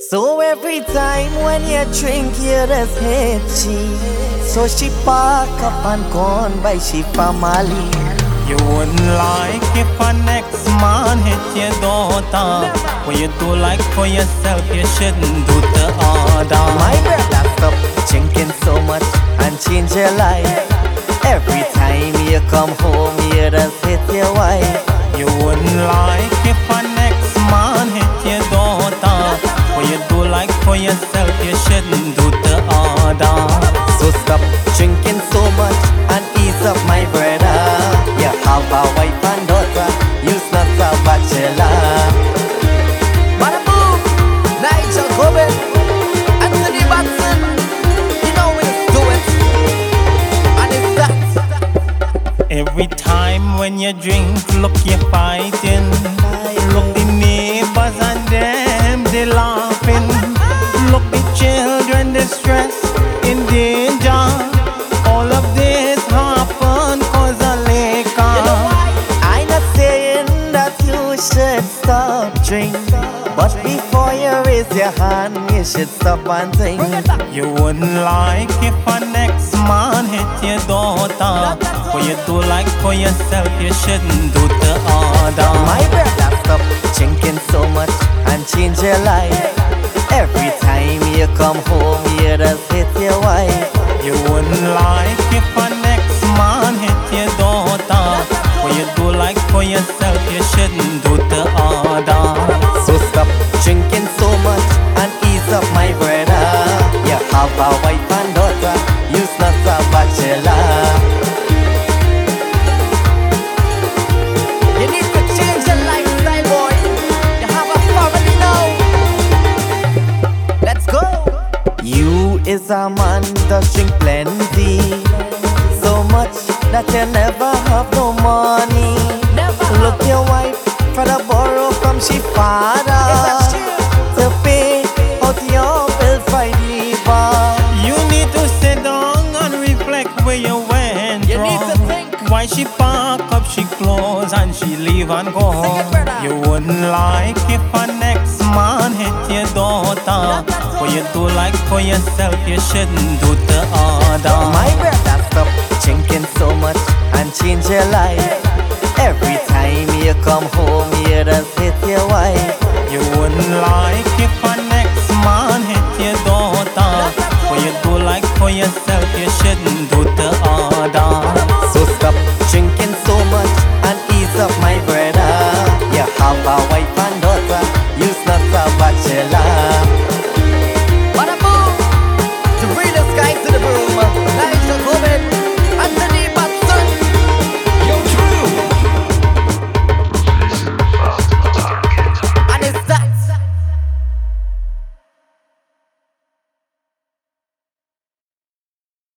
So every time when you drink, you just hate she. So she pack up and gone by she family. You wouldn't like if a next man hit your daughter. What you do like for yourself, you shouldn't do to other. My brother stop drinking so much and change your life. Every time you come home, yourself, you shouldn't do to other. So stop drinking so much and ease up, my brother. You have a wife and daughter, you's not a bachelor. Boom, Nigel Coben, Anthony Batson. You know we do it, and it's that. Every time when you drink, look you're fighting. You should stop drinking. But before you raise your hand, you should stop and think. You wouldn't like if my next man hit your daughter. When you do like for yourself, you shouldn't do the other. My brother, for yourself, you shouldn't do to other. So stop drinking so much and ease up, my brother. You have a wife and daughter, you's not a bachelor. You need to change your lifestyle, boy. You have a family now. Let's go. You is a man that drink plenty, so much that you never have no money. Your wife for the borrow from she father to pay out your bill for the You need to sit down and reflect where you went You need to wrong. think. Why she pack up she clothes and she leave and go home. You wouldn't like if a next man hit your daughter. What you do like for yourself, you shouldn't do to other. My brother, your wife. You wouldn't like if a next man hit your daughter. What you do like for yourself, you shouldn't do to other.